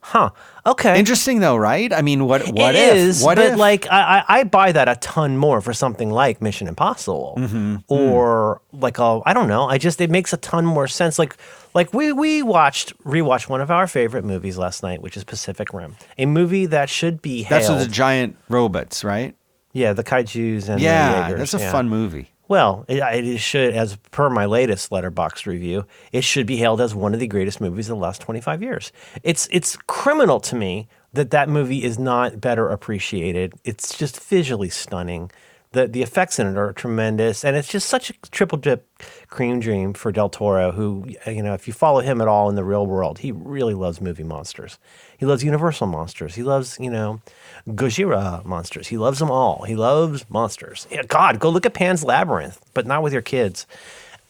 Huh. Okay. interesting though, right? I mean, what what It if? is, what but if? like I, I buy that a ton more for something like Mission Impossible, Mm-hmm. or like a I don't know. I just it makes a ton more sense. Like like we we watched rewatched one of our favorite movies last night, which is Pacific Rim, a movie that should be that's with the giant robots, right? yeah, the kaiju's and the Yeah, Jaegers, that's a yeah. fun movie. Well, it, it should, as per my latest Letterboxd review, it should be hailed as one of the greatest movies of the last 25 years. It's it's criminal to me that that movie is not better appreciated. It's just visually stunning. The the effects in it are tremendous, and it's just such a triple dip cream dream for Del Toro. Who you know, if you follow him at all in the real world, he really loves movie monsters. He loves Universal monsters. He loves you know Gojira monsters. He loves them all. He loves monsters. Yeah, God, go look at Pan's Labyrinth, but not with your kids.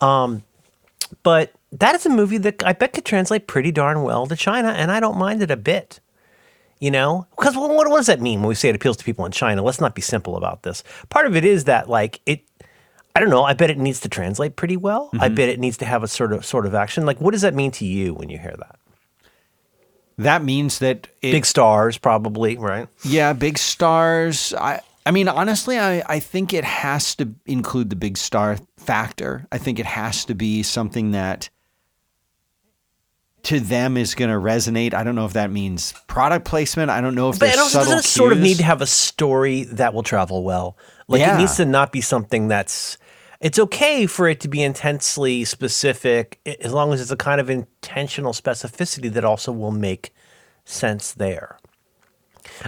Um, but that is a movie that I bet could translate pretty darn well to China, and I don't mind it a bit. You know, because what, what does that mean when we say it appeals to people in China? Let's not be simple about this. Part of it is that, like, it. I don't know. I bet it needs to translate pretty well. I mm-hmm. bet it needs to have a sort of sort of action. Like, what does that mean to you when you hear that? That means that it, Big stars, probably, right? yeah, big stars. I I mean, honestly, I I think it has to include the big star factor. I think it has to be something that to them is going to resonate. I don't know if that means product placement. I don't know if But there's it also subtle doesn't it sort of need to have a story that will travel well. Like Yeah. it needs to not be something that's. It's okay for it to be intensely specific as long as it's a kind of intentional specificity that also will make sense there.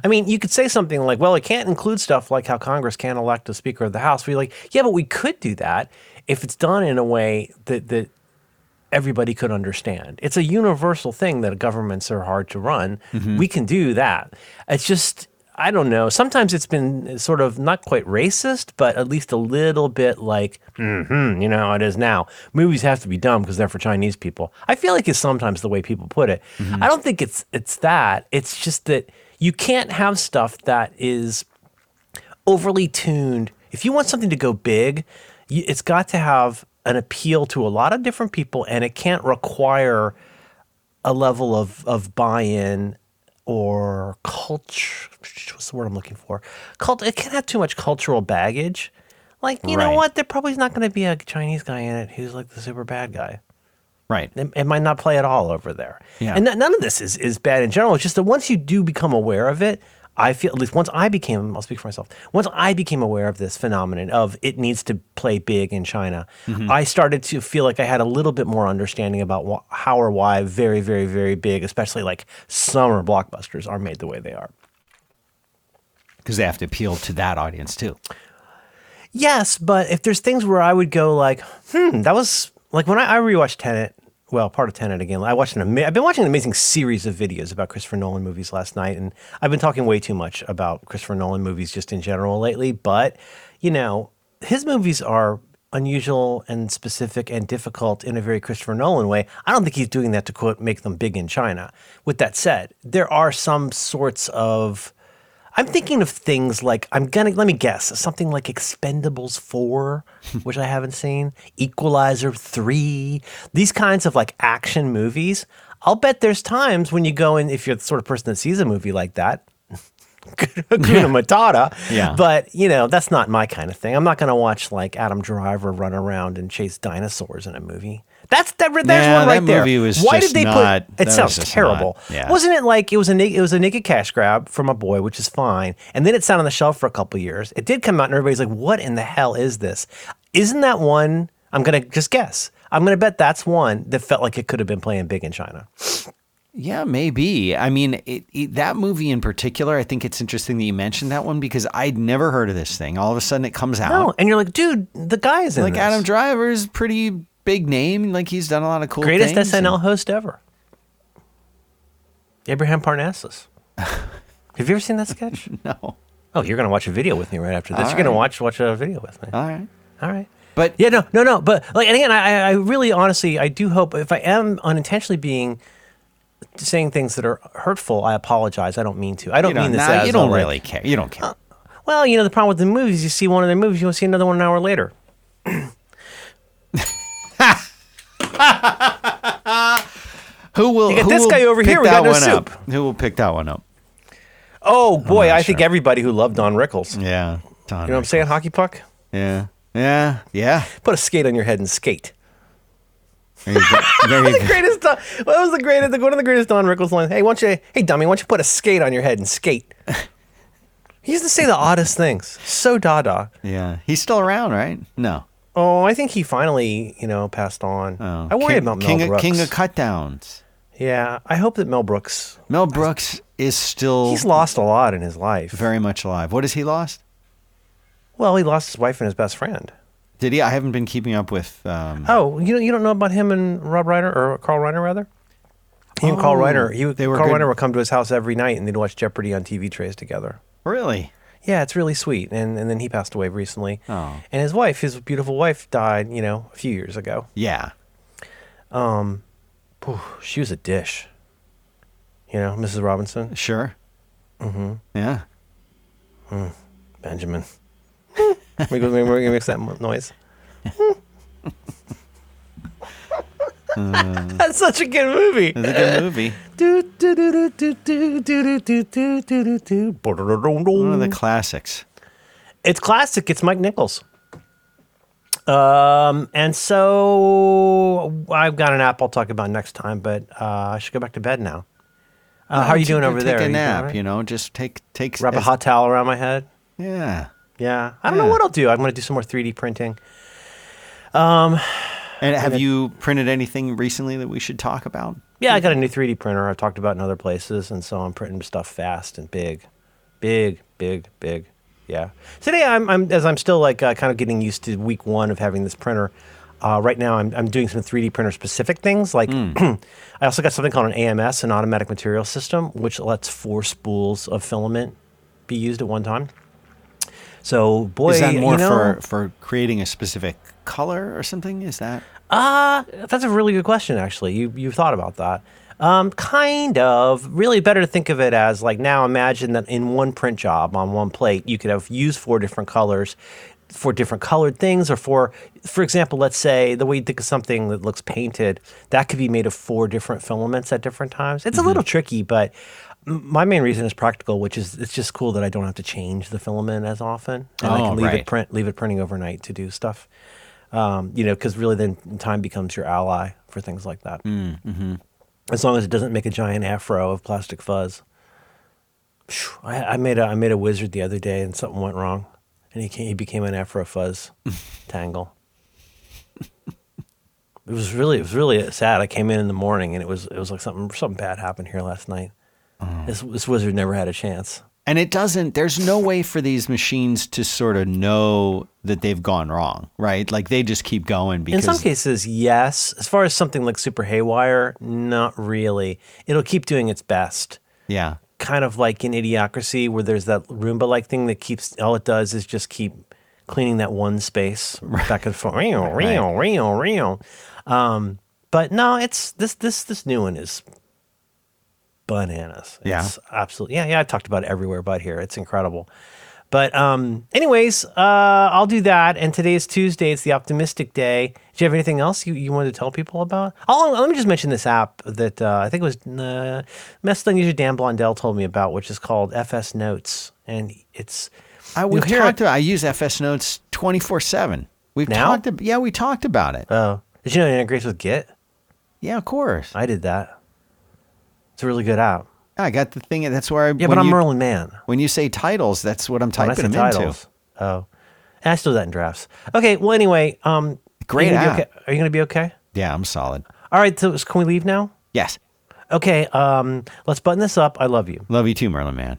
I mean, you could say something like, well, it can't include stuff like how Congress can't elect a Speaker of the House. We're like, yeah, but we could do that if it's done in a way that, that everybody could understand. It's a universal thing that governments are hard to run. We can do that. It's just, I don't know. Sometimes it's been sort of not quite racist, but at least a little bit like, hmm, you know how it is now. Movies have to be dumb because they're for Chinese people. I feel like it's sometimes the way people put it. I don't think it's it's that. It's just that you can't have stuff that is overly tuned. If you want something to go big, it's got to have an appeal to a lot of different people, and it can't require a level of of buy-in or culture. What's the word I'm looking for? Cult. It can't have too much cultural baggage. Like you know what? There probably is not going to be a Chinese guy in it who's like the super bad guy. right. It, it might not play at all over there. Yeah. And n- none of this is, is bad in general. It's just that once you do become aware of it, I feel, at least once I became, I'll speak for myself, once I became aware of this phenomenon of it needs to play big in China, Mm-hmm. I started to feel like I had a little bit more understanding about wh- how or why very, very, very big, especially like summer blockbusters are made the way they are. Because they have to appeal to that audience too. Yes, but if there's things where I would go like, hmm, that was like when I, I rewatched Tenet. Well, part of Tenet again. I watched an. Ama- I've been watching an amazing series of videos about Christopher Nolan movies last night, and I've been talking way too much about Christopher Nolan movies just in general lately. But you know, his movies are unusual and specific and difficult in a very Christopher Nolan way. I don't think he's doing that to quote make them big in China. With that said, there are some sorts of I'm thinking of things like I'm gonna let me guess something like Expendables four, *laughs* which I haven't seen, Equalizer three, these kinds of like action movies. I'll bet there's times when you go in if you're the sort of person that sees a movie like that. *laughs* Hakuna Matata. Yeah. But, you know, that's not my kind of thing. I'm not going to watch like Adam Driver run around and chase dinosaurs in a movie. That's that. There's Yeah, one right there. Why did they not- put? It sounds terrible. not- yeah. Wasn't it like it was a it was a naked cash grab from a boy, which is fine, and then it sat on the shelf for a couple years. It did come out, and everybody's like, "What in the hell is this?" Isn't that one? I'm gonna just guess. I'm gonna bet that's one that felt like it could have been playing big in China. Yeah, maybe. I mean, it, it, that movie in particular, I think it's interesting that you mentioned that one because I'd never heard of this thing. All of a sudden, it comes out. No, and you're like, dude, the guy's in like this. Adam Driver's pretty big name. Like he's done a lot of cool greatest things. SNL host ever. Abraham Parnassus. *laughs* Have you ever seen that sketch? *laughs* no. Oh, you're gonna watch a video with me right after this. All you're gonna watch watch a video with me. All right. All right. But Yeah, no, no, no. But like, and again, I, I really, honestly, I do hope if I am unintentionally being saying things that are hurtful, I apologize. I don't mean to. I don't mean this nah, as you don't like- really care. You don't care. Uh, well, you know, the problem with the movies, you see one of the movies, you want to see another one an hour later. *laughs* who will? You who this will guy over pick here, we that got no one soup. up? Who will pick that one up? Oh boy, I think sure. everybody who loved Don Rickles. Yeah. Don You know what I'm saying? Hockey puck. Yeah. Yeah. Yeah. Put a skate on your head and skate. There you go. *laughs* There you the go. greatest. Don, what was the greatest? One of the greatest Don Rickles lines. Hey, why don't you? Hey, dummy, why don't you put a skate on your head and skate? *laughs* he used to say the oddest things. So dada. Yeah. He's still around, right? No. Oh, I think he finally, you know, passed on. Oh. I worry King, about Mel King Brooks. Of, King of Cutdowns. yeah, I hope that Mel Brooks. Mel Brooks is still He's lost a lot in his life. very much alive. What has he lost? Well, he lost his wife and his best friend. Did he? I haven't been keeping up with. Um, Oh, you don't you don't know about him and Rob Reiner or Carl Reiner rather? He and Carl Oh, Reiner. He, they were Carl good- Reiner would come to his house every night and they'd watch Jeopardy on TV trays together. Really? Yeah, it's really sweet. And and then he passed away recently. Oh. And his wife, his beautiful wife, died. You know, a few years ago. Yeah. Whew, she was a dish. You know, Mrs. Robinson, Sure. Mm-hmm. Yeah. Benjamin. we go. We're gonna make that noise. *laughs* That's such a good movie. It's a good movie. Do, do, do, do, do, do, do, do, do, do, do, do. One of the classics. It's classic. It's Mike Nichols. Um, and so I've got an app I'll talk about next time, but uh, I should go back to bed now. Uh, how are you doing over there? Take You a nap. right? You know, just take take. Wrap a hot towel around my head. Yeah. Yeah, I don't know what I'll do. I'm going to do some more 3D printing. And have you printed anything recently that we should talk about? Yeah, I got a new 3D printer. I've talked about in other places, and so I'm printing stuff fast and big, big, big, big. Yeah. Today, I'm, I'm as I'm still like uh, kind of getting used to week one of having this printer. Uh, right now, I'm, I'm doing some 3D printer specific things. Like, *clears throat* I also got something called an AMS, an automatic material system, which lets four spools of filament be used at one time. So, boy, Is that more you know, for for creating a specific color or something? Is that? Uh, that's a really good question, actually. You you thought about that. Um, kind of. Really, better to think of it as like now. Imagine that in one print job on one plate, you could have used four different colors for different colored things, or for, for example, let's say the way you think of something that looks painted, that could be made of four different filaments at different times. It's a little tricky, but my main reason is practical, which is it's just cool that I don't have to change the filament as often, and I Oh, can leave right. it print, leave it printing overnight to do stuff um, you know, because really then time becomes your ally for things like that. Mm, mm-hmm. As long as it doesn't make a giant afro of plastic fuzz. I, I made a I made a wizard the other day and something went wrong, and he came, he became an afro fuzz *laughs* tangle. It was really it was really sad. I came in in the morning and it was it was like something something bad happened here last night. Oh. This this wizard never had a chance. And it doesn't. There's no way for these machines to sort of know that they've gone wrong, right? Like they just keep going because. In some cases, yes. As far as something like Super Haywire, not really. It'll keep doing its best. yeah, Kind of like in Idiocracy, where there's that Roomba like thing that keeps, all it does is just keep cleaning that one space back and forth. Real, real, real, real. Um, but no, it's this, this, this new one is bananas. Yeah. It's absolutely. Yeah. Yeah. I talked about it everywhere but here. It's incredible. But um, anyways, uh, I'll do that. And today is Tuesday. It's the optimistic day. Do you have anything else you, you wanted to tell people about? Oh, let me just mention this app that uh, I think it was uh, Messenger user Dan Blondell told me about, which is called FSNotes. And it's I we talked. About, I use FSNotes twenty four seven. We've Now? talked. Yeah, we talked about it. oh, did you know it integrates with Git? yeah, of course. I did that. It's a really good app. I got the thing. That's where I. Yeah, but I'm you, Merlin Mann. When you say titles, that's what I'm typing them into. Oh, and I still do that in drafts. Okay. Well, anyway, um, Great Are you gonna be app. okay? Are you going to be okay? Yeah, I'm solid. All right. So can we leave now? Yes. Okay. Um, let's button this up. I love you. Love you too, Merlin Mann.